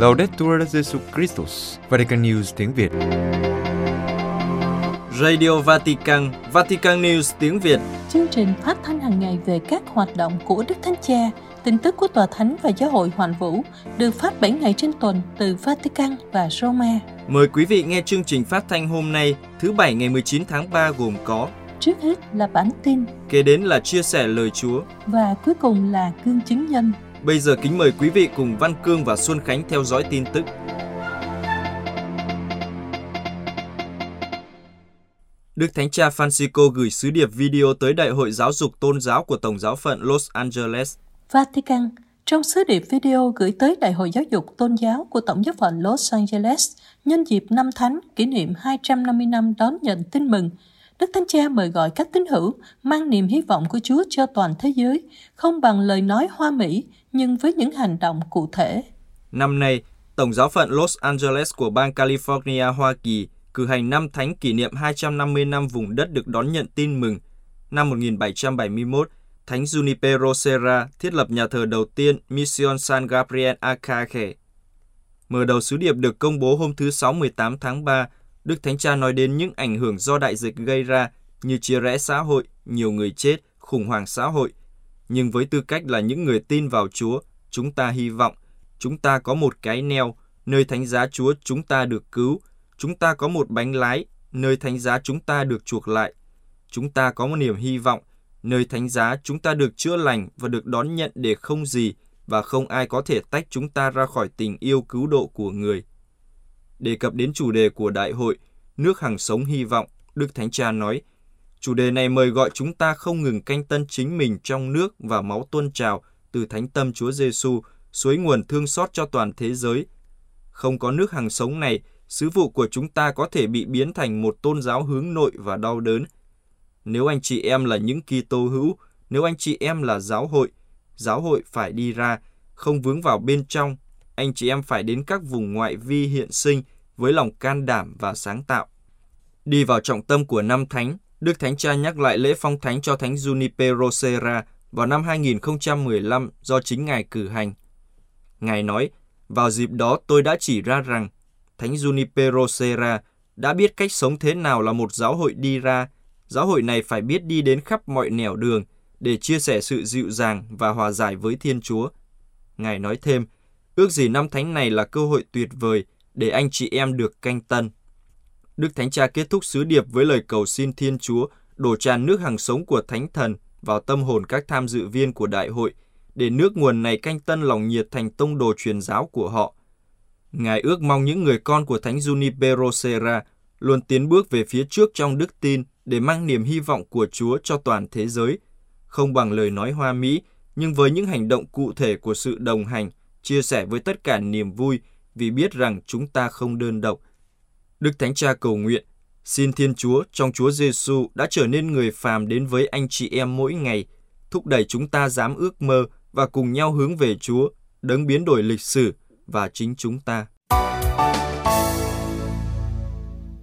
Laudetur Jesus Christus, Vatican News tiếng Việt. Radio Vatican, Vatican News tiếng Việt. Chương trình phát thanh hàng ngày về các hoạt động của Đức Thánh Cha, tin tức của Tòa Thánh và Giáo hội Hoàn Vũ được phát 7 ngày trên tuần từ Vatican và Roma. Mời quý vị nghe chương trình phát thanh hôm nay, thứ Bảy ngày 19 tháng 3 gồm có Trước hết là bản tin Kế đến là chia sẻ lời Chúa. và cuối cùng là gương chứng nhân. Bây giờ kính mời quý vị cùng Văn Cương và Xuân Khánh theo dõi tin tức. Đức Thánh Cha Francisco gửi sứ điệp video tới Đại hội Giáo dục Tôn giáo của Tổng giáo phận Los Angeles. Vatican trong sứ điệp video gửi tới Đại hội Giáo dục Tôn giáo của Tổng giáo phận Los Angeles nhân dịp năm Thánh kỷ niệm 250 năm đón nhận tin mừng, Đức Thánh Cha mời gọi các tín hữu mang niềm hy vọng của Chúa cho toàn thế giới, không bằng lời nói hoa mỹ, nhưng với những hành động cụ thể. Năm nay, Tổng giáo phận Los Angeles của bang California, Hoa Kỳ cử hành năm thánh kỷ niệm 250 năm vùng đất được đón nhận tin mừng. Năm 1771, Thánh Junipero Serra thiết lập nhà thờ đầu tiên Mission San Gabriel Arcangel. Mở đầu sứ điệp được công bố hôm thứ Sáu 18 tháng 3, Đức Thánh Cha nói đến những ảnh hưởng do đại dịch gây ra như chia rẽ xã hội, nhiều người chết, khủng hoảng xã hội. Nhưng với tư cách là những người tin vào Chúa, chúng ta hy vọng, chúng ta có một cái neo, nơi thánh giá Chúa chúng ta được cứu, chúng ta có một bánh lái, nơi thánh giá chúng ta được chuộc lại. Chúng ta có một niềm hy vọng, nơi thánh giá chúng ta được chữa lành và được đón nhận để không gì và không ai có thể tách chúng ta ra khỏi tình yêu cứu độ của người. Đề cập đến chủ đề của đại hội, nước hàng sống hy vọng, Đức Thánh Cha nói, chủ đề này mời gọi chúng ta không ngừng canh tân chính mình trong nước và máu tuôn trào từ thánh tâm Chúa Giêsu, suối nguồn thương xót cho toàn thế giới. Không có nước hàng sống này, sứ vụ của chúng ta có thể bị biến thành một tôn giáo hướng nội và đau đớn. Nếu anh chị em là những Kitô hữu, nếu anh chị em là giáo hội, giáo hội phải đi ra, không vướng vào bên trong. Anh chị em phải đến các vùng ngoại vi hiện sinh với lòng can đảm và sáng tạo. Đi vào trọng tâm của năm thánh, Đức Thánh Cha nhắc lại lễ phong thánh cho Thánh Junipero Serra vào năm 2015 do chính Ngài cử hành. Ngài nói, vào dịp đó tôi đã chỉ ra rằng Thánh Junipero Serra đã biết cách sống thế nào là một giáo hội đi ra. Giáo hội này phải biết đi đến khắp mọi nẻo đường để chia sẻ sự dịu dàng và hòa giải với Thiên Chúa. Ngài nói thêm, ước gì năm thánh này là cơ hội tuyệt vời để anh chị em được canh tân. Đức Thánh Cha kết thúc sứ điệp với lời cầu xin Thiên Chúa đổ tràn nước hàng sống của Thánh Thần vào tâm hồn các tham dự viên của đại hội, để nước nguồn này canh tân lòng nhiệt thành tông đồ truyền giáo của họ. Ngài ước mong những người con của Thánh Junipero Serra luôn tiến bước về phía trước trong đức tin để mang niềm hy vọng của Chúa cho toàn thế giới, không bằng lời nói hoa mỹ, nhưng với những hành động cụ thể của sự đồng hành, chia sẻ với tất cả niềm vui vì biết rằng chúng ta không đơn độc. Đức Thánh Cha cầu nguyện, xin Thiên Chúa trong Chúa Giêsu đã trở nên người phàm đến với anh chị em mỗi ngày, thúc đẩy chúng ta dám ước mơ và cùng nhau hướng về Chúa, đấng biến đổi lịch sử và chính chúng ta.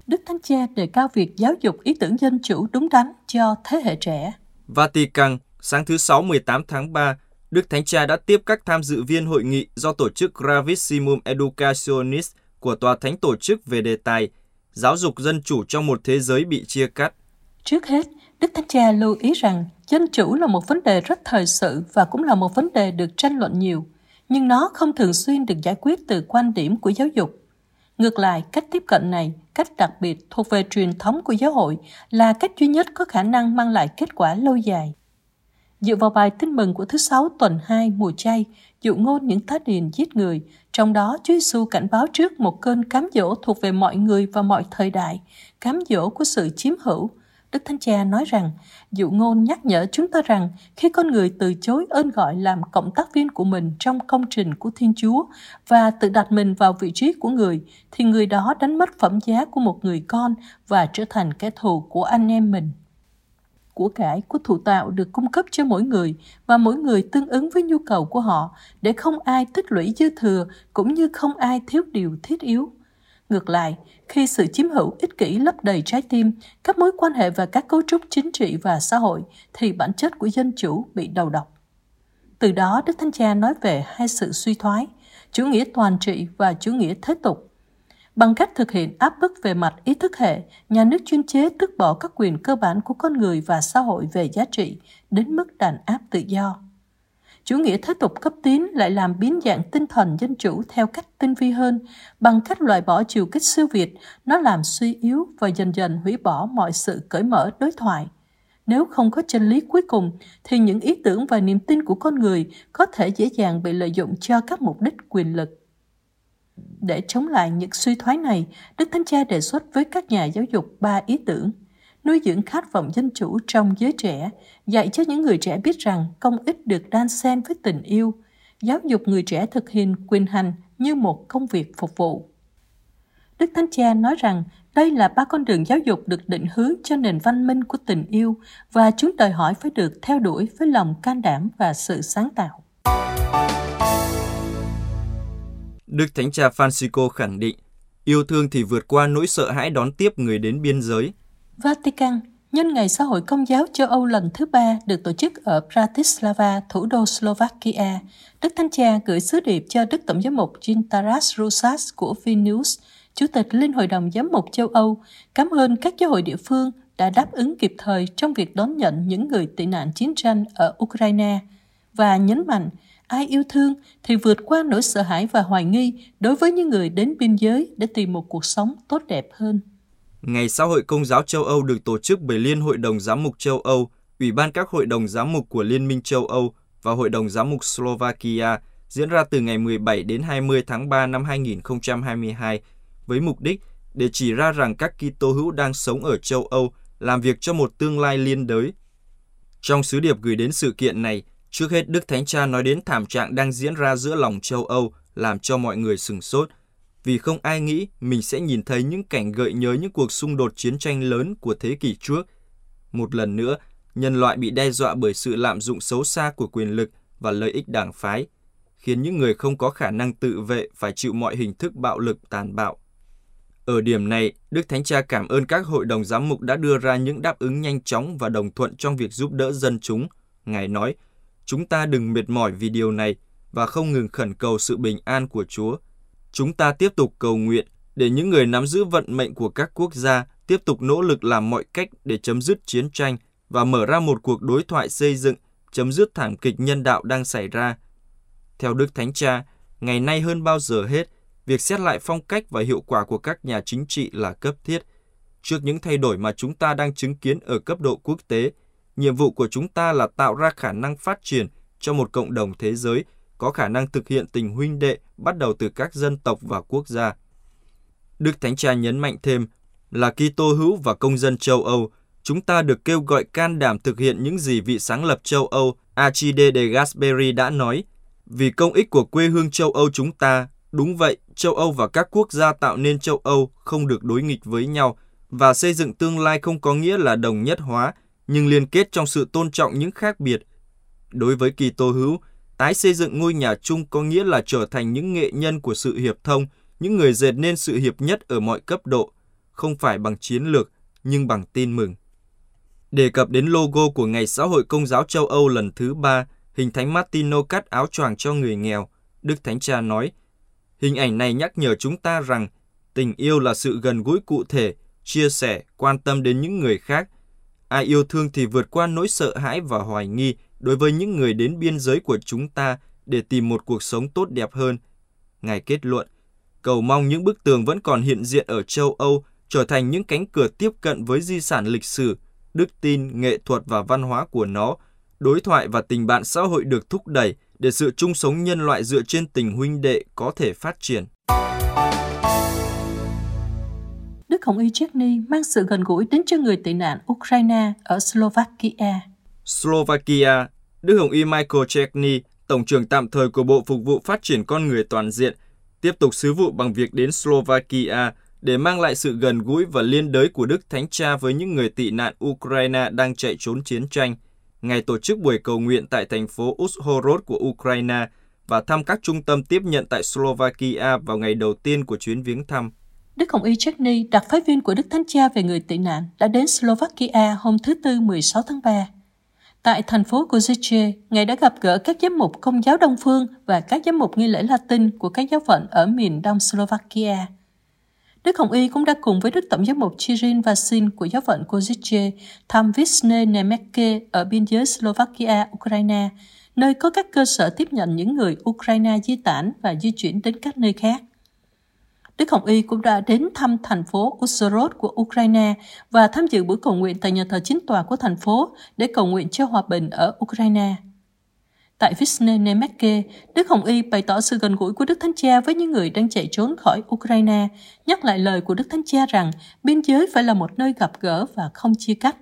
Đức Thánh Cha đề cao việc giáo dục ý tưởng dân chủ đúng đắn cho thế hệ trẻ. Vatican, sáng thứ Sáu 18 tháng 3, Đức Thánh Cha đã tiếp các tham dự viên hội nghị do tổ chức Gravissimum Educationis của Tòa Thánh tổ chức về đề tài Giáo dục dân chủ trong một thế giới bị chia cắt. Trước hết, Đức Thánh Cha lưu ý rằng dân chủ là một vấn đề rất thời sự và cũng là một vấn đề được tranh luận nhiều, nhưng nó không thường xuyên được giải quyết từ quan điểm của giáo dục. Ngược lại, cách tiếp cận này, cách đặc biệt thuộc về truyền thống của giáo hội là cách duy nhất có khả năng mang lại kết quả lâu dài. Dựa vào bài tin mừng của thứ sáu tuần 2 mùa chay, dụ ngôn những tá điền giết người, trong đó Chúa Giêsu cảnh báo trước một cơn cám dỗ thuộc về mọi người và mọi thời đại, cám dỗ của sự chiếm hữu. Đức Thánh Cha nói rằng, dụ ngôn nhắc nhở chúng ta rằng khi con người từ chối ơn gọi làm cộng tác viên của mình trong công trình của Thiên Chúa và tự đặt mình vào vị trí của người, thì người đó đánh mất phẩm giá của một người con và trở thành kẻ thù của anh em mình của cải của thụ tạo được cung cấp cho mỗi người và mỗi người tương ứng với nhu cầu của họ để không ai tích lũy dư thừa cũng như không ai thiếu điều thiết yếu. Ngược lại, khi sự chiếm hữu ích kỷ lấp đầy trái tim, các mối quan hệ và các cấu trúc chính trị và xã hội thì bản chất của dân chủ bị đầu độc. Từ đó Đức Thánh Cha nói về hai sự suy thoái. chủ nghĩa toàn trị và chủ nghĩa thế tục. Bằng cách thực hiện áp bức về mặt ý thức hệ, nhà nước chuyên chế tước bỏ các quyền cơ bản của con người và xã hội về giá trị đến mức đàn áp tự do. Chủ nghĩa thế tục cấp tiến lại làm biến dạng tinh thần dân chủ theo cách tinh vi hơn, bằng cách loại bỏ chiều kích siêu việt, nó làm suy yếu và dần dần hủy bỏ mọi sự cởi mở đối thoại. Nếu không có chân lý cuối cùng, thì những ý tưởng và niềm tin của con người có thể dễ dàng bị lợi dụng cho các mục đích quyền lực. Để chống lại những suy thoái này, Đức Thánh Cha đề xuất với các nhà giáo dục ba ý tưởng – nuôi dưỡng khát vọng dân chủ trong giới trẻ, dạy cho những người trẻ biết rằng công ích được đan xen với tình yêu, giáo dục người trẻ thực hiện quyền hành như một công việc phục vụ. Đức Thánh Cha nói rằng đây là ba con đường giáo dục được định hướng cho nền văn minh của tình yêu và chúng đòi hỏi phải được theo đuổi với lòng can đảm và sự sáng tạo. Đức Thánh Cha Francisco khẳng định, yêu thương thì vượt qua nỗi sợ hãi đón tiếp người đến biên giới, Vatican nhân ngày xã hội công giáo châu Âu lần thứ ba được tổ chức ở Bratislava, thủ đô Slovakia, Đức Thánh Cha gửi sứ điệp cho Đức Tổng giám mục Gintaras Rusas của Vilnius, Chủ tịch Liên hội đồng giám mục châu Âu, cảm ơn các giáo hội địa phương đã đáp ứng kịp thời trong việc đón nhận những người tị nạn chiến tranh ở Ukraine. Và nhấn mạnh ai yêu thương thì vượt qua nỗi sợ hãi và hoài nghi đối với những người đến biên giới để tìm một cuộc sống tốt đẹp hơn. Ngày xã hội công giáo châu Âu được tổ chức bởi Liên hội đồng giám mục châu Âu, Ủy ban các hội đồng giám mục của Liên minh châu Âu và Hội đồng giám mục Slovakia diễn ra từ ngày 17 đến 20 tháng 3 năm 2022 với mục đích để chỉ ra rằng các Kitô hữu đang sống ở châu Âu làm việc cho một tương lai liên đới. Trong sứ điệp gửi đến sự kiện này, trước hết Đức Thánh Cha nói đến thảm trạng đang diễn ra giữa lòng châu Âu làm cho mọi người sừng sốt vì không ai nghĩ mình sẽ nhìn thấy những cảnh gợi nhớ những cuộc xung đột chiến tranh lớn của thế kỷ trước. Một lần nữa, nhân loại bị đe dọa bởi sự lạm dụng xấu xa của quyền lực và lợi ích đảng phái, khiến những người không có khả năng tự vệ phải chịu mọi hình thức bạo lực tàn bạo. Ở điểm này, Đức Thánh Cha cảm ơn các hội đồng giám mục đã đưa ra những đáp ứng nhanh chóng và đồng thuận trong việc giúp đỡ dân chúng. Ngài nói, chúng ta đừng mệt mỏi vì điều này và không ngừng khẩn cầu sự bình an của Chúa Chúng ta tiếp tục cầu nguyện để những người nắm giữ vận mệnh của các quốc gia tiếp tục nỗ lực làm mọi cách để chấm dứt chiến tranh và mở ra một cuộc đối thoại xây dựng, chấm dứt thảm kịch nhân đạo đang xảy ra. Theo Đức Thánh Cha, ngày nay hơn bao giờ hết, việc xét lại phong cách và hiệu quả của các nhà chính trị là cấp thiết. Trước những thay đổi mà chúng ta đang chứng kiến ở cấp độ quốc tế, nhiệm vụ của chúng ta là tạo ra khả năng phát triển cho một cộng đồng thế giới có khả năng thực hiện tình huynh đệ bắt đầu từ các dân tộc và quốc gia. Đức Thánh Cha nhấn mạnh thêm là Kitô hữu và công dân châu Âu, chúng ta được kêu gọi can đảm thực hiện những gì vị sáng lập châu Âu Achille de Gasperi đã nói. Vì công ích của quê hương châu Âu chúng ta, đúng vậy, châu Âu và các quốc gia tạo nên châu Âu không được đối nghịch với nhau và xây dựng tương lai không có nghĩa là đồng nhất hóa, nhưng liên kết trong sự tôn trọng những khác biệt. Đối với kỳ tô hữu, Tái xây dựng ngôi nhà chung có nghĩa là trở thành những nghệ nhân của sự hiệp thông, những người dệt nên sự hiệp nhất ở mọi cấp độ, không phải bằng chiến lược, nhưng bằng tin mừng. Đề cập đến logo của Ngày Xã hội Công giáo châu Âu lần thứ ba, hình thánh Martino cắt áo choàng cho người nghèo, Đức Thánh Cha nói, hình ảnh này nhắc nhở chúng ta rằng tình yêu là sự gần gũi cụ thể, chia sẻ, quan tâm đến những người khác. Ai yêu thương thì vượt qua nỗi sợ hãi và hoài nghi, đối với những người đến biên giới của chúng ta để tìm một cuộc sống tốt đẹp hơn. Ngài kết luận, cầu mong những bức tường vẫn còn hiện diện ở châu Âu trở thành những cánh cửa tiếp cận với di sản lịch sử, đức tin, nghệ thuật và văn hóa của nó, đối thoại và tình bạn xã hội được thúc đẩy để sự chung sống nhân loại dựa trên tình huynh đệ có thể phát triển. Đức Hồng Y Chechny mang sự gần gũi đến cho người tị nạn Ukraine ở Slovakia. Slovakia, Đức Hồng Y Michael Chechny, Tổng trưởng tạm thời của Bộ Phục vụ Phát triển Con Người Toàn diện, tiếp tục sứ vụ bằng việc đến Slovakia để mang lại sự gần gũi và liên đới của Đức Thánh Cha với những người tị nạn Ukraine đang chạy trốn chiến tranh. Ngài tổ chức buổi cầu nguyện tại thành phố Uzhhorod của Ukraine và thăm các trung tâm tiếp nhận tại Slovakia vào ngày đầu tiên của chuyến viếng thăm. Đức Hồng Y Chechny, đặc phái viên của Đức Thánh Cha về người tị nạn, đã đến Slovakia hôm thứ Tư 16 tháng 3 Tại thành phố Kozice, Ngài đã gặp gỡ các giám mục công giáo Đông Phương và các giám mục nghi lễ Latin của các giáo phận ở miền đông Slovakia. Đức Hồng Y cũng đã cùng với Đức Tổng giám mục Chirin Vasin của giáo phận Kozice thăm Visne Nemeke ở biên giới Slovakia, Ukraine, nơi có các cơ sở tiếp nhận những người Ukraine di tản và di chuyển đến các nơi khác. Đức Hồng Y cũng đã đến thăm thành phố Uzhhorod của Ukraine và tham dự buổi cầu nguyện tại nhà thờ chính tòa của thành phố để cầu nguyện cho hòa bình ở Ukraine. Tại Visne Nemeke, Đức Hồng Y bày tỏ sự gần gũi của Đức Thánh Cha với những người đang chạy trốn khỏi Ukraine, nhắc lại lời của Đức Thánh Cha rằng biên giới phải là một nơi gặp gỡ và không chia cắt.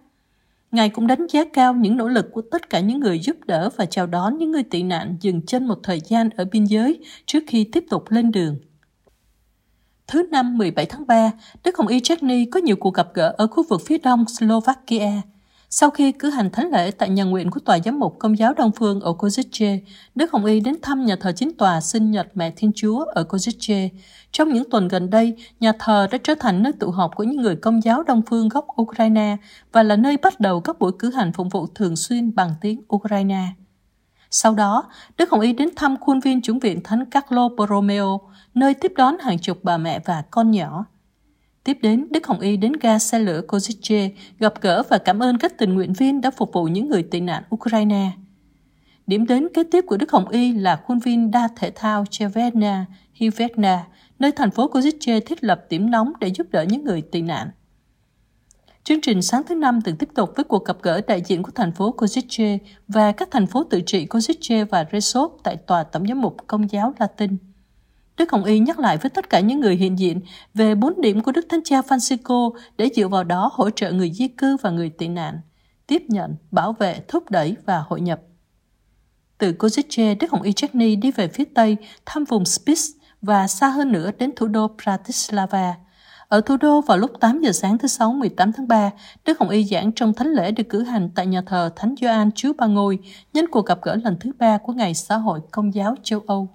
Ngài cũng đánh giá cao những nỗ lực của tất cả những người giúp đỡ và chào đón những người tị nạn dừng chân một thời gian ở biên giới trước khi tiếp tục lên đường. Thứ năm 17 tháng 3, Đức Hồng Y Chechny có nhiều cuộc gặp gỡ ở khu vực phía đông Slovakia. Sau khi cử hành thánh lễ tại nhà nguyện của Tòa Giám mục Công giáo Đông Phương ở Kozice, Đức Hồng Y đến thăm nhà thờ chính tòa sinh nhật Mẹ Thiên Chúa ở Kozice. Trong những tuần gần đây, nhà thờ đã trở thành nơi tụ họp của những người Công giáo Đông Phương gốc Ukraine và là nơi bắt đầu các buổi cử hành phục vụ thường xuyên bằng tiếng Ukraine. Sau đó, Đức Hồng Y đến thăm khuôn viên chủng viện Thánh Carlo Borromeo, nơi tiếp đón hàng chục bà mẹ và con nhỏ. Tiếp đến, Đức Hồng Y đến ga xe lửa Kozice gặp gỡ và cảm ơn các tình nguyện viên đã phục vụ những người tị nạn Ukraine. Điểm đến kế tiếp của Đức Hồng Y là khuôn viên đa thể thao Chevena Hivetna, nơi thành phố Kozice thiết lập điểm nóng để giúp đỡ những người tị nạn. Chương trình sáng thứ năm từng tiếp tục với cuộc gặp gỡ đại diện của thành phố Kozice và các thành phố tự trị Kozice và Resov tại Tòa Tổng giám mục Công giáo Latin. Đức Hồng Y nhắc lại với tất cả những người hiện diện về bốn điểm của Đức Thánh Cha Francisco để dựa vào đó hỗ trợ người di cư và người tị nạn, tiếp nhận, bảo vệ, thúc đẩy và hội nhập. Từ Kozice, Đức Hồng Y Chechny đi về phía Tây, thăm vùng Spitz và xa hơn nữa đến thủ đô Bratislava. Ở thủ đô vào lúc 8 giờ sáng thứ Sáu 18 tháng 3, Đức Hồng Y giảng trong thánh lễ được cử hành tại nhà thờ Thánh Gioan Chúa Ba Ngôi nhân cuộc gặp gỡ lần thứ ba của Ngày Xã hội Công giáo châu Âu.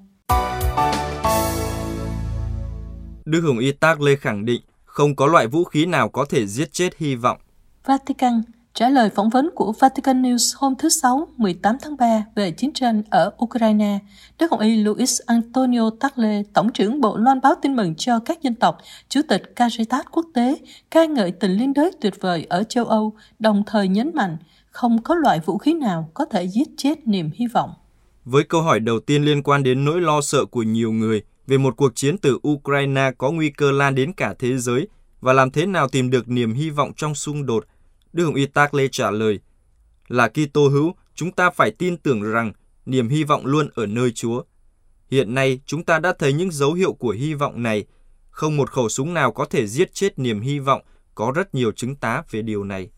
Đức Hồng Y Tác Lê khẳng định không có loại vũ khí nào có thể giết chết hy vọng. Vatican trả lời phỏng vấn của Vatican News hôm thứ Sáu 18 tháng 3 về chiến tranh ở Ukraine, Đức Hồng Y Luis Antonio Tagle, Tổng trưởng Bộ loan báo tin mừng cho các dân tộc, Chủ tịch Caritas Quốc tế, ca ngợi tình liên đới tuyệt vời ở châu Âu, đồng thời nhấn mạnh không có loại vũ khí nào có thể giết chết niềm hy vọng. Với câu hỏi đầu tiên liên quan đến nỗi lo sợ của nhiều người về một cuộc chiến từ Ukraine có nguy cơ lan đến cả thế giới và làm thế nào tìm được niềm hy vọng trong xung đột, Đức Hồng Y Tác Lê trả lời, là Kitô hữu, chúng ta phải tin tưởng rằng niềm hy vọng luôn ở nơi Chúa. Hiện nay, chúng ta đã thấy những dấu hiệu của hy vọng này. Không một khẩu súng nào có thể giết chết niềm hy vọng, có rất nhiều chứng tá về điều này.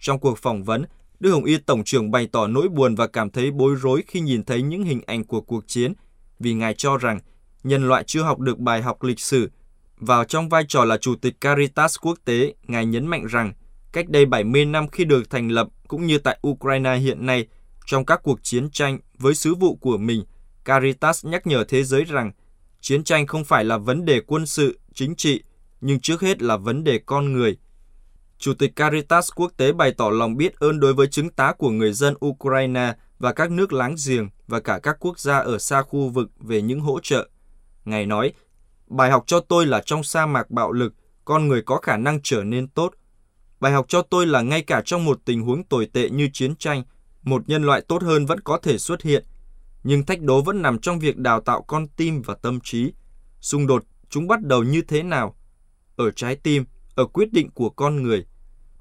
Trong cuộc phỏng vấn, Đức Hồng Y Tổng trưởng bày tỏ nỗi buồn và cảm thấy bối rối khi nhìn thấy những hình ảnh của cuộc chiến, vì Ngài cho rằng nhân loại chưa học được bài học lịch sử. Vào trong vai trò là Chủ tịch Caritas quốc tế, Ngài nhấn mạnh rằng cách đây 70 năm khi được thành lập cũng như tại Ukraine hiện nay, trong các cuộc chiến tranh với sứ vụ của mình, Caritas nhắc nhở thế giới rằng chiến tranh không phải là vấn đề quân sự, chính trị, nhưng trước hết là vấn đề con người. Chủ tịch Caritas quốc tế bày tỏ lòng biết ơn đối với chứng tá của người dân Ukraine và các nước láng giềng và cả các quốc gia ở xa khu vực về những hỗ trợ. Ngài nói, bài học cho tôi là trong sa mạc bạo lực, con người có khả năng trở nên tốt. Bài học cho tôi là ngay cả trong một tình huống tồi tệ như chiến tranh, một nhân loại tốt hơn vẫn có thể xuất hiện. Nhưng thách đố vẫn nằm trong việc đào tạo con tim và tâm trí. Xung đột chúng bắt đầu như thế nào? Ở trái tim, ở quyết định của con người.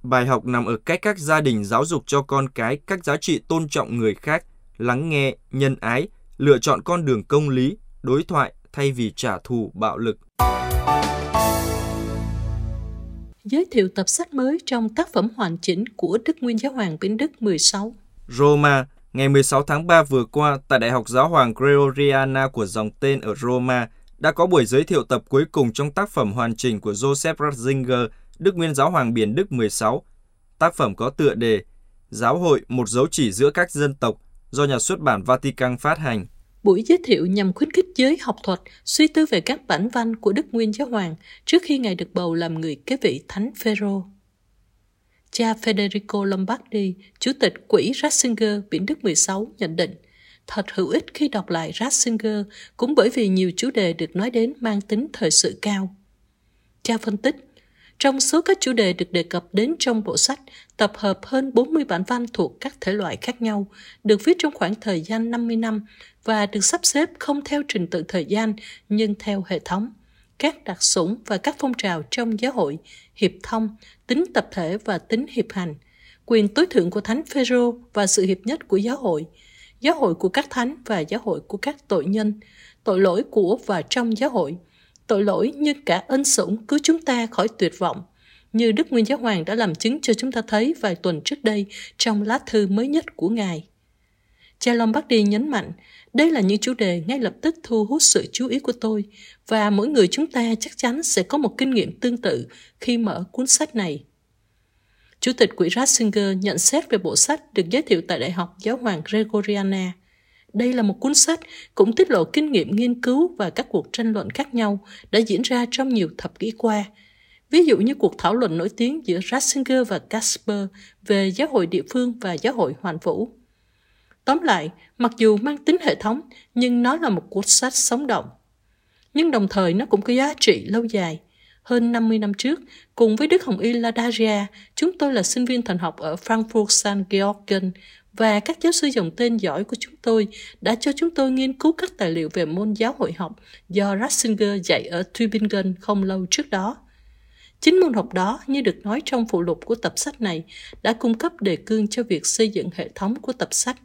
Bài học nằm ở cách các gia đình giáo dục cho con cái các giá trị tôn trọng người khác, lắng nghe, nhân ái, lựa chọn con đường công lý, đối thoại thay vì trả thù bạo lực. Giới thiệu tập sách mới trong tác phẩm hoàn chỉnh của Đức Nguyên Giáo hoàng Biển Đức 16. Roma, ngày 16 tháng 3 vừa qua, tại Đại học Giáo hoàng Gregoriana của dòng tên ở Roma, đã có buổi giới thiệu tập cuối cùng trong tác phẩm hoàn chỉnh của Joseph Ratzinger, Đức Nguyên Giáo hoàng Biển Đức 16. Tác phẩm có tựa đề Giáo hội một dấu chỉ giữa các dân tộc do nhà xuất bản Vatican phát hành. Buổi giới thiệu nhằm khuyến khích giới học thuật suy tư về các bản văn của Đức Nguyên Giáo Hoàng trước khi Ngài được bầu làm người kế vị Thánh Phêrô. Cha Federico Lombardi, Chủ tịch Quỹ Ratzinger Biển Đức 16 nhận định, thật hữu ích khi đọc lại Ratzinger cũng bởi vì nhiều chủ đề được nói đến mang tính thời sự cao. Cha phân tích, trong số các chủ đề được đề cập đến trong bộ sách, tập hợp hơn 40 bản văn thuộc các thể loại khác nhau, được viết trong khoảng thời gian 50 năm và được sắp xếp không theo trình tự thời gian nhưng theo hệ thống. Các đặc sủng và các phong trào trong giáo hội, hiệp thông, tính tập thể và tính hiệp hành, quyền tối thượng của Thánh Phêrô và sự hiệp nhất của giáo hội, giáo hội của các thánh và giáo hội của các tội nhân, tội lỗi của và trong giáo hội – tội lỗi như cả ân sủng cứu chúng ta khỏi tuyệt vọng, như Đức Nguyên Giáo Hoàng đã làm chứng cho chúng ta thấy vài tuần trước đây trong lá thư mới nhất của Ngài. Cha Lombardi nhấn mạnh, đây là những chủ đề ngay lập tức thu hút sự chú ý của tôi và mỗi người chúng ta chắc chắn sẽ có một kinh nghiệm tương tự khi mở cuốn sách này. Chủ tịch quỹ Ratzinger nhận xét về bộ sách được giới thiệu tại Đại học Giáo hoàng Gregoriana. Đây là một cuốn sách cũng tiết lộ kinh nghiệm nghiên cứu và các cuộc tranh luận khác nhau đã diễn ra trong nhiều thập kỷ qua. Ví dụ như cuộc thảo luận nổi tiếng giữa Ratzinger và Casper về giáo hội địa phương và giáo hội hoàn vũ. Tóm lại, mặc dù mang tính hệ thống, nhưng nó là một cuốn sách sống động. Nhưng đồng thời nó cũng có giá trị lâu dài. Hơn 50 năm trước, cùng với Đức Hồng Y Ladaria, chúng tôi là sinh viên thần học ở Frankfurt St. Georgen và các giáo sư dòng tên giỏi của chúng tôi đã cho chúng tôi nghiên cứu các tài liệu về môn giáo hội học do Ratzinger dạy ở Tübingen không lâu trước đó. Chính môn học đó, như được nói trong phụ lục của tập sách này, đã cung cấp đề cương cho việc xây dựng hệ thống của tập sách.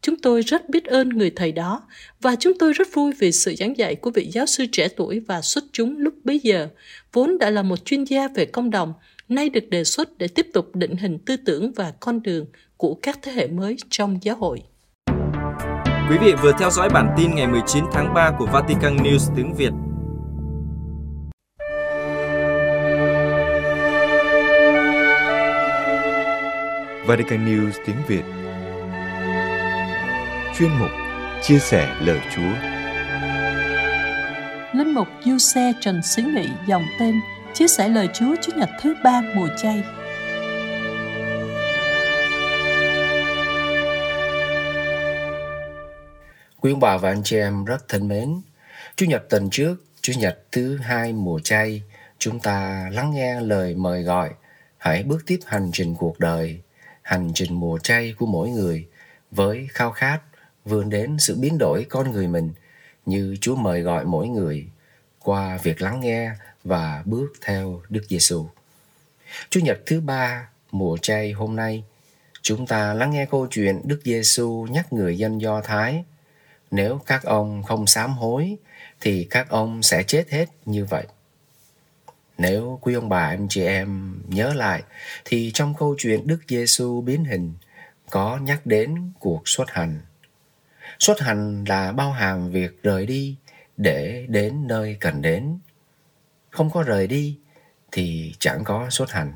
Chúng tôi rất biết ơn người thầy đó và chúng tôi rất vui vì sự giảng dạy của vị giáo sư trẻ tuổi và xuất chúng lúc bấy giờ, vốn đã là một chuyên gia về công đồng, nay được đề xuất để tiếp tục định hình tư tưởng và con đường của các thế hệ mới trong giáo hội. Quý vị vừa theo dõi bản tin ngày 19 tháng 3 của Vatican News tiếng Việt. Vatican News tiếng Việt Chuyên mục Chia sẻ lời Chúa Linh mục Du Xe Trần Xí Nghị dòng tên Chia sẻ lời Chúa Chủ nhật thứ ba mùa chay Quý ông bà và anh chị em rất thân mến, Chủ nhật tuần trước, Chủ nhật thứ hai mùa chay, chúng ta lắng nghe lời mời gọi hãy bước tiếp hành trình cuộc đời, hành trình mùa chay của mỗi người với khao khát vươn đến sự biến đổi con người mình như Chúa mời gọi mỗi người qua việc lắng nghe và bước theo Đức Giêsu. Chủ nhật thứ ba mùa chay hôm nay, chúng ta lắng nghe câu chuyện Đức Giêsu nhắc người dân Do Thái nếu các ông không sám hối thì các ông sẽ chết hết như vậy. Nếu quý ông bà anh chị em nhớ lại thì trong câu chuyện Đức Giêsu biến hình có nhắc đến cuộc xuất hành. Xuất hành là bao hàm việc rời đi để đến nơi cần đến. Không có rời đi thì chẳng có xuất hành.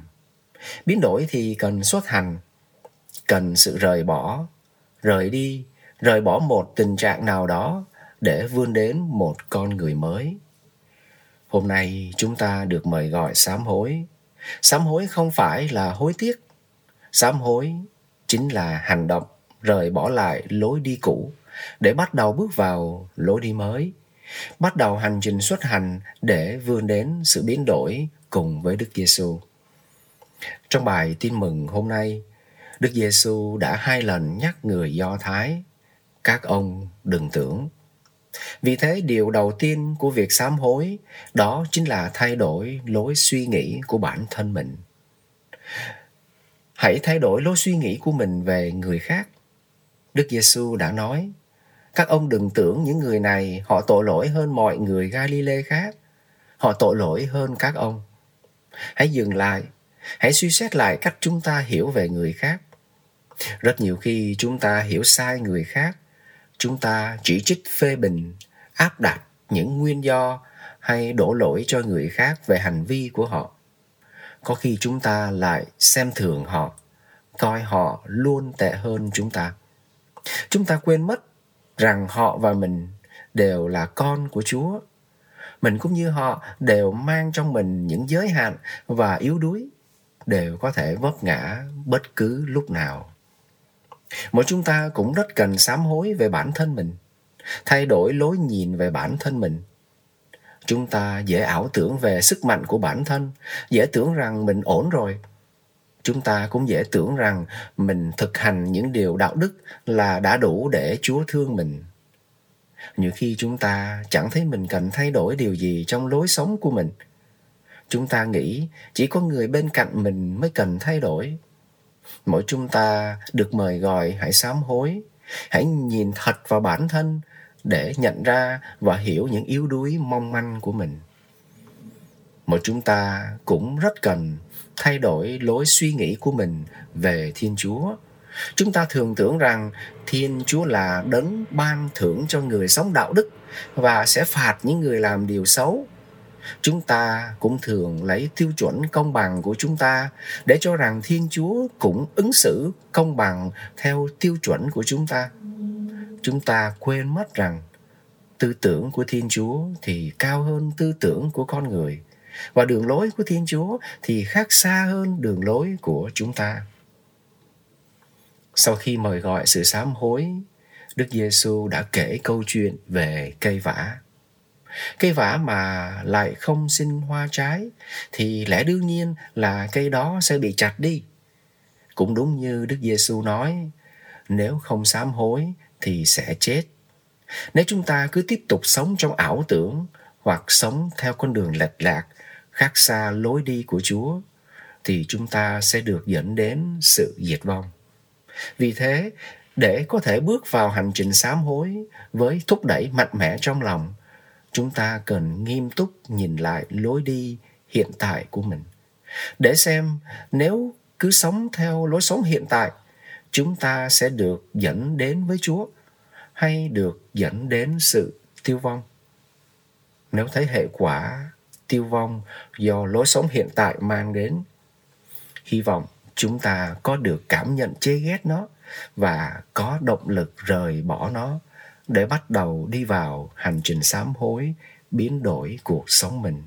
Biến đổi thì cần xuất hành, cần sự rời bỏ, rời đi rời bỏ một tình trạng nào đó để vươn đến một con người mới. Hôm nay chúng ta được mời gọi sám hối. Sám hối không phải là hối tiếc. Sám hối chính là hành động rời bỏ lại lối đi cũ để bắt đầu bước vào lối đi mới bắt đầu hành trình xuất hành để vươn đến sự biến đổi cùng với Đức Giêsu. Trong bài tin mừng hôm nay, Đức Giêsu đã hai lần nhắc người Do Thái các ông đừng tưởng vì thế điều đầu tiên của việc sám hối đó chính là thay đổi lối suy nghĩ của bản thân mình hãy thay đổi lối suy nghĩ của mình về người khác đức giêsu đã nói các ông đừng tưởng những người này họ tội lỗi hơn mọi người Galile khác. Họ tội lỗi hơn các ông. Hãy dừng lại, hãy suy xét lại cách chúng ta hiểu về người khác. Rất nhiều khi chúng ta hiểu sai người khác chúng ta chỉ trích phê bình, áp đặt những nguyên do hay đổ lỗi cho người khác về hành vi của họ. Có khi chúng ta lại xem thường họ, coi họ luôn tệ hơn chúng ta. Chúng ta quên mất rằng họ và mình đều là con của chúa. Mình cũng như họ đều mang trong mình những giới hạn và yếu đuối, đều có thể vấp ngã bất cứ lúc nào. Mỗi chúng ta cũng rất cần sám hối về bản thân mình, thay đổi lối nhìn về bản thân mình. Chúng ta dễ ảo tưởng về sức mạnh của bản thân, dễ tưởng rằng mình ổn rồi. Chúng ta cũng dễ tưởng rằng mình thực hành những điều đạo đức là đã đủ để Chúa thương mình. Nhiều khi chúng ta chẳng thấy mình cần thay đổi điều gì trong lối sống của mình. Chúng ta nghĩ chỉ có người bên cạnh mình mới cần thay đổi mỗi chúng ta được mời gọi, hãy sám hối. Hãy nhìn thật vào bản thân để nhận ra và hiểu những yếu đuối mong manh của mình. Mỗi chúng ta cũng rất cần thay đổi lối suy nghĩ của mình về thiên chúa. Chúng ta thường tưởng rằng thiên chúa là đấng ban thưởng cho người sống đạo đức và sẽ phạt những người làm điều xấu chúng ta cũng thường lấy tiêu chuẩn công bằng của chúng ta để cho rằng thiên chúa cũng ứng xử công bằng theo tiêu chuẩn của chúng ta. Chúng ta quên mất rằng tư tưởng của thiên chúa thì cao hơn tư tưởng của con người và đường lối của thiên chúa thì khác xa hơn đường lối của chúng ta. Sau khi mời gọi sự sám hối, đức giêsu đã kể câu chuyện về cây vả cây vả mà lại không sinh hoa trái thì lẽ đương nhiên là cây đó sẽ bị chặt đi. Cũng đúng như đức giêsu nói, nếu không sám hối thì sẽ chết. Nếu chúng ta cứ tiếp tục sống trong ảo tưởng hoặc sống theo con đường lệch lạc, khác xa lối đi của chúa, thì chúng ta sẽ được dẫn đến sự diệt vong. Vì thế, để có thể bước vào hành trình sám hối với thúc đẩy mạnh mẽ trong lòng chúng ta cần nghiêm túc nhìn lại lối đi hiện tại của mình. Để xem nếu cứ sống theo lối sống hiện tại, chúng ta sẽ được dẫn đến với chúa hay được dẫn đến sự tiêu vong? Nếu thấy hệ quả tiêu vong do lối sống hiện tại mang đến, hy vọng chúng ta có được cảm nhận chê ghét nó và có động lực rời bỏ nó để bắt đầu đi vào hành trình sám hối biến đổi cuộc sống mình.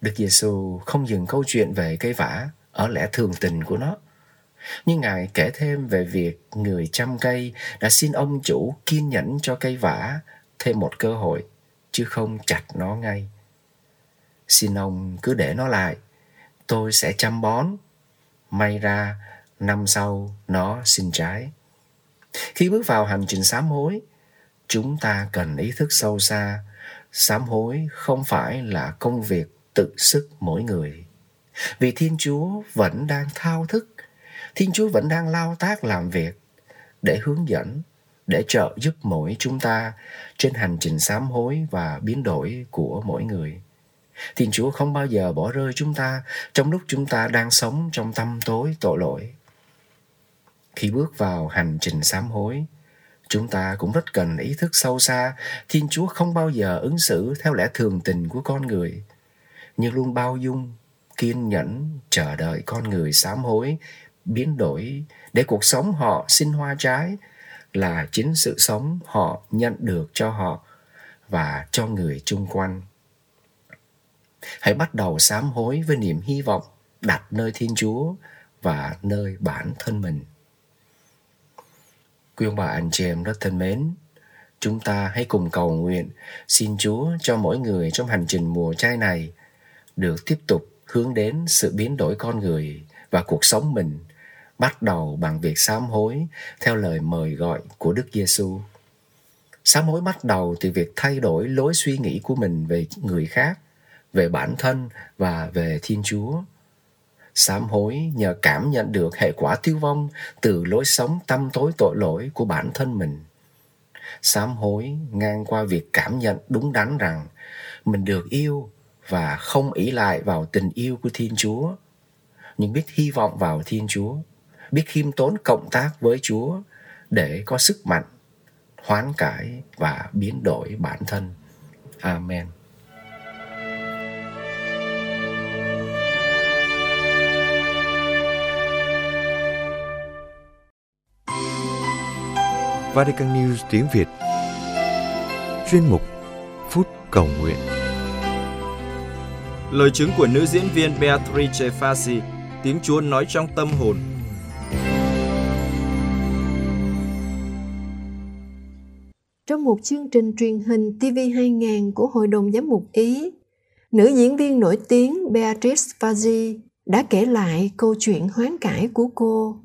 Đức Giêsu không dừng câu chuyện về cây vả ở lẽ thường tình của nó. Nhưng Ngài kể thêm về việc người chăm cây đã xin ông chủ kiên nhẫn cho cây vả thêm một cơ hội, chứ không chặt nó ngay. Xin ông cứ để nó lại, tôi sẽ chăm bón. May ra năm sau nó xin trái. Khi bước vào hành trình sám hối, chúng ta cần ý thức sâu xa, sám hối không phải là công việc tự sức mỗi người. Vì Thiên Chúa vẫn đang thao thức, Thiên Chúa vẫn đang lao tác làm việc để hướng dẫn, để trợ giúp mỗi chúng ta trên hành trình sám hối và biến đổi của mỗi người. Thiên Chúa không bao giờ bỏ rơi chúng ta trong lúc chúng ta đang sống trong tâm tối tội lỗi khi bước vào hành trình sám hối, chúng ta cũng rất cần ý thức sâu xa, thiên chúa không bao giờ ứng xử theo lẽ thường tình của con người, nhưng luôn bao dung, kiên nhẫn, chờ đợi con người sám hối, biến đổi để cuộc sống họ sinh hoa trái, là chính sự sống họ nhận được cho họ và cho người chung quanh. Hãy bắt đầu sám hối với niềm hy vọng đặt nơi thiên chúa và nơi bản thân mình. Quý ông bà anh chị em rất thân mến, chúng ta hãy cùng cầu nguyện xin Chúa cho mỗi người trong hành trình mùa chay này được tiếp tục hướng đến sự biến đổi con người và cuộc sống mình bắt đầu bằng việc sám hối theo lời mời gọi của Đức Giêsu. Sám hối bắt đầu từ việc thay đổi lối suy nghĩ của mình về người khác, về bản thân và về Thiên Chúa sám hối nhờ cảm nhận được hệ quả tiêu vong từ lối sống tâm tối tội lỗi của bản thân mình. Sám hối ngang qua việc cảm nhận đúng đắn rằng mình được yêu và không ỷ lại vào tình yêu của Thiên Chúa, nhưng biết hy vọng vào Thiên Chúa, biết khiêm tốn cộng tác với Chúa để có sức mạnh, hoán cải và biến đổi bản thân. Amen. Vatican News tiếng Việt Chuyên mục Phút Cầu Nguyện Lời chứng của nữ diễn viên Beatrice Fassi, tiếng Chúa nói trong tâm hồn. Trong một chương trình truyền hình TV2000 của Hội đồng Giám mục Ý, nữ diễn viên nổi tiếng Beatrice Fazzi đã kể lại câu chuyện hoán cải của cô.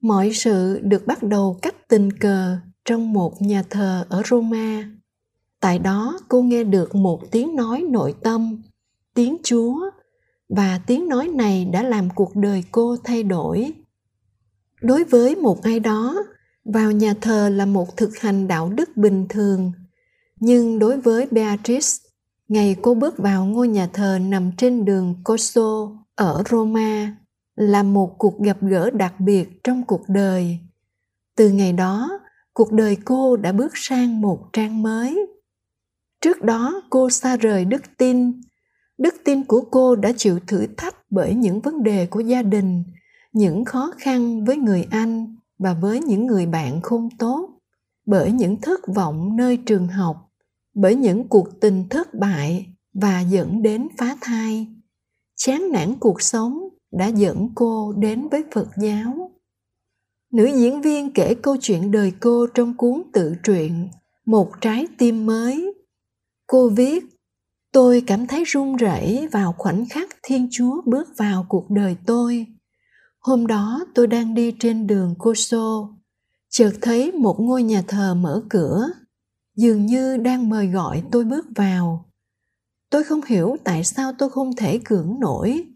Mọi sự được bắt đầu cách tình cờ trong một nhà thờ ở Roma. Tại đó cô nghe được một tiếng nói nội tâm, tiếng Chúa, và tiếng nói này đã làm cuộc đời cô thay đổi. Đối với một ai đó, vào nhà thờ là một thực hành đạo đức bình thường, nhưng đối với Beatrice, ngày cô bước vào ngôi nhà thờ nằm trên đường Corso ở Roma là một cuộc gặp gỡ đặc biệt trong cuộc đời. Từ ngày đó, cuộc đời cô đã bước sang một trang mới. Trước đó cô xa rời đức tin. Đức tin của cô đã chịu thử thách bởi những vấn đề của gia đình, những khó khăn với người anh và với những người bạn không tốt, bởi những thất vọng nơi trường học, bởi những cuộc tình thất bại và dẫn đến phá thai. Chán nản cuộc sống đã dẫn cô đến với Phật giáo. Nữ diễn viên kể câu chuyện đời cô trong cuốn tự truyện Một trái tim mới. Cô viết, tôi cảm thấy run rẩy vào khoảnh khắc Thiên Chúa bước vào cuộc đời tôi. Hôm đó tôi đang đi trên đường Corso, chợt thấy một ngôi nhà thờ mở cửa, dường như đang mời gọi tôi bước vào. Tôi không hiểu tại sao tôi không thể cưỡng nổi.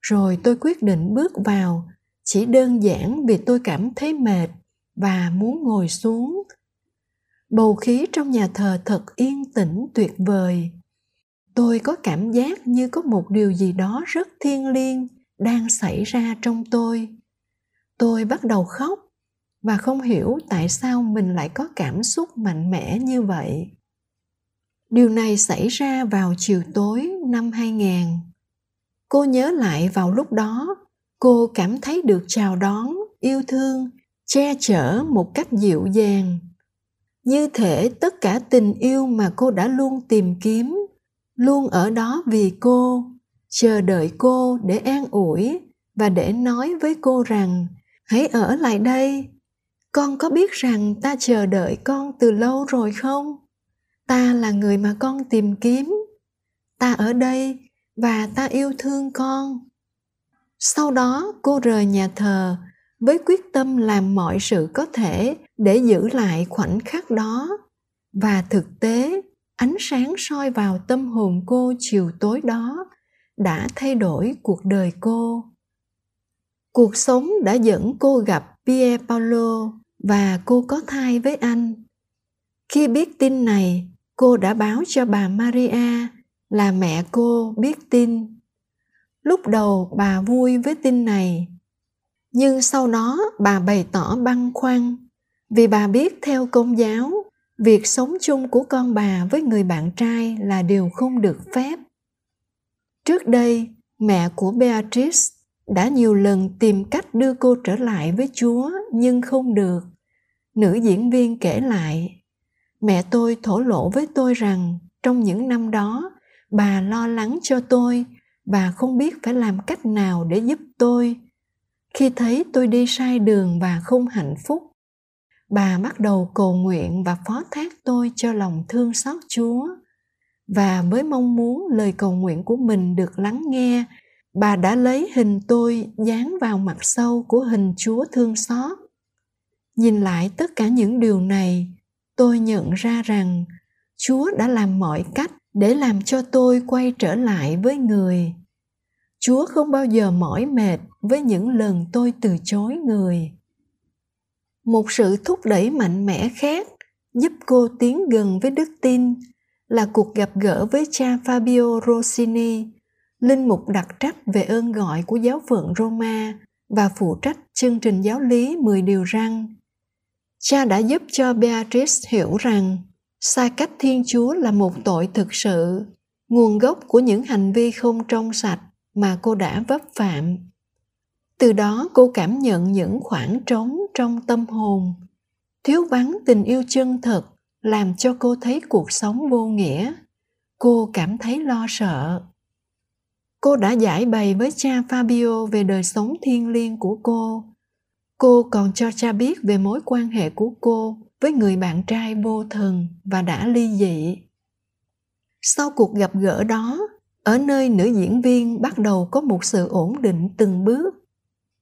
Rồi tôi quyết định bước vào chỉ đơn giản vì tôi cảm thấy mệt và muốn ngồi xuống bầu khí trong nhà thờ thật yên tĩnh tuyệt vời tôi có cảm giác như có một điều gì đó rất thiêng liêng đang xảy ra trong tôi tôi bắt đầu khóc và không hiểu tại sao mình lại có cảm xúc mạnh mẽ như vậy. Điều này xảy ra vào chiều tối năm 2000. Cô nhớ lại vào lúc đó, cô cảm thấy được chào đón, yêu thương, che chở một cách dịu dàng. Như thể tất cả tình yêu mà cô đã luôn tìm kiếm, luôn ở đó vì cô, chờ đợi cô để an ủi và để nói với cô rằng, hãy ở lại đây. Con có biết rằng ta chờ đợi con từ lâu rồi không? Ta là người mà con tìm kiếm. Ta ở đây và ta yêu thương con sau đó cô rời nhà thờ với quyết tâm làm mọi sự có thể để giữ lại khoảnh khắc đó. Và thực tế ánh sáng soi vào tâm hồn cô chiều tối đó đã thay đổi cuộc đời cô. Cuộc sống đã dẫn cô gặp Pier Paolo và cô có thai với anh. Khi biết tin này, cô đã báo cho bà Maria là mẹ cô biết tin lúc đầu bà vui với tin này, nhưng sau đó bà bày tỏ băn khoăn vì bà biết theo công giáo, việc sống chung của con bà với người bạn trai là điều không được phép. Trước đây, mẹ của beatrice đã nhiều lần tìm cách đưa cô trở lại với chúa, nhưng không được. Nữ diễn viên kể lại, mẹ tôi thổ lộ với tôi rằng trong những năm đó, bà lo lắng cho tôi và không biết phải làm cách nào để giúp tôi. Khi thấy tôi đi sai đường và không hạnh phúc, bà bắt đầu cầu nguyện và phó thác tôi cho lòng thương xót chúa. Và với mong muốn lời cầu nguyện của mình được lắng nghe, bà đã lấy hình tôi dán vào mặt sâu của hình chúa thương xót. Nhìn lại tất cả những điều này, tôi nhận ra rằng chúa đã làm mọi cách để làm cho tôi quay trở lại với người chúa không bao giờ mỏi mệt với những lần tôi từ chối người một sự thúc đẩy mạnh mẽ khác giúp cô tiến gần với đức tin là cuộc gặp gỡ với cha Fabio Rossini, linh mục đặc trách về ơn gọi của giáo phận Roma và phụ trách chương trình giáo lý 10 điều răn. Cha đã giúp cho Beatrice hiểu rằng xa cách Thiên Chúa là một tội thực sự, nguồn gốc của những hành vi không trong sạch mà cô đã vấp phạm từ đó cô cảm nhận những khoảng trống trong tâm hồn thiếu vắng tình yêu chân thật làm cho cô thấy cuộc sống vô nghĩa cô cảm thấy lo sợ cô đã giải bày với cha Fabio về đời sống thiêng liêng của cô. Cô còn cho cha biết về mối quan hệ của cô với người bạn trai vô thần và đã ly dị. Sau cuộc gặp gỡ đó, ở nơi nữ diễn viên bắt đầu có một sự ổn định từng bước.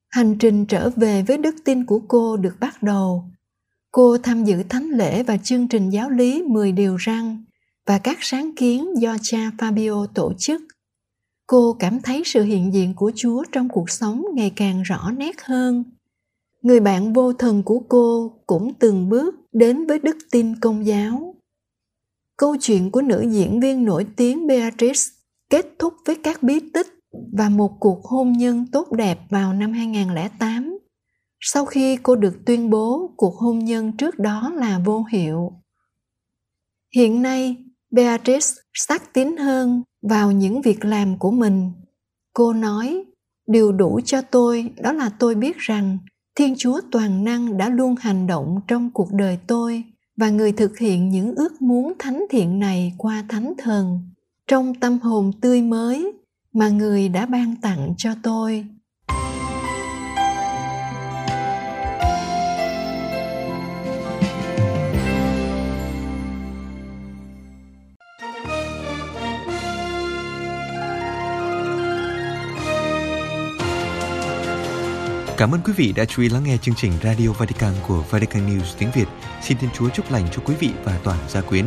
Hành trình trở về với đức tin của cô được bắt đầu. Cô tham dự thánh lễ và chương trình giáo lý 10 điều răn và các sáng kiến do cha Fabio tổ chức. Cô cảm thấy sự hiện diện của Chúa trong cuộc sống ngày càng rõ nét hơn. Người bạn vô thần của cô cũng từng bước đến với đức tin công giáo. Câu chuyện của nữ diễn viên nổi tiếng Beatrice kết thúc với các bí tích và một cuộc hôn nhân tốt đẹp vào năm 2008 sau khi cô được tuyên bố cuộc hôn nhân trước đó là vô hiệu. Hiện nay, Beatrice xác tín hơn vào những việc làm của mình. Cô nói, điều đủ cho tôi đó là tôi biết rằng Thiên Chúa toàn năng đã luôn hành động trong cuộc đời tôi và người thực hiện những ước muốn thánh thiện này qua thánh thần trong tâm hồn tươi mới mà người đã ban tặng cho tôi Cảm ơn quý vị đã chú ý lắng nghe chương trình Radio Vatican của Vatican News tiếng Việt. Xin Thiên Chúa chúc lành cho quý vị và toàn gia quyến.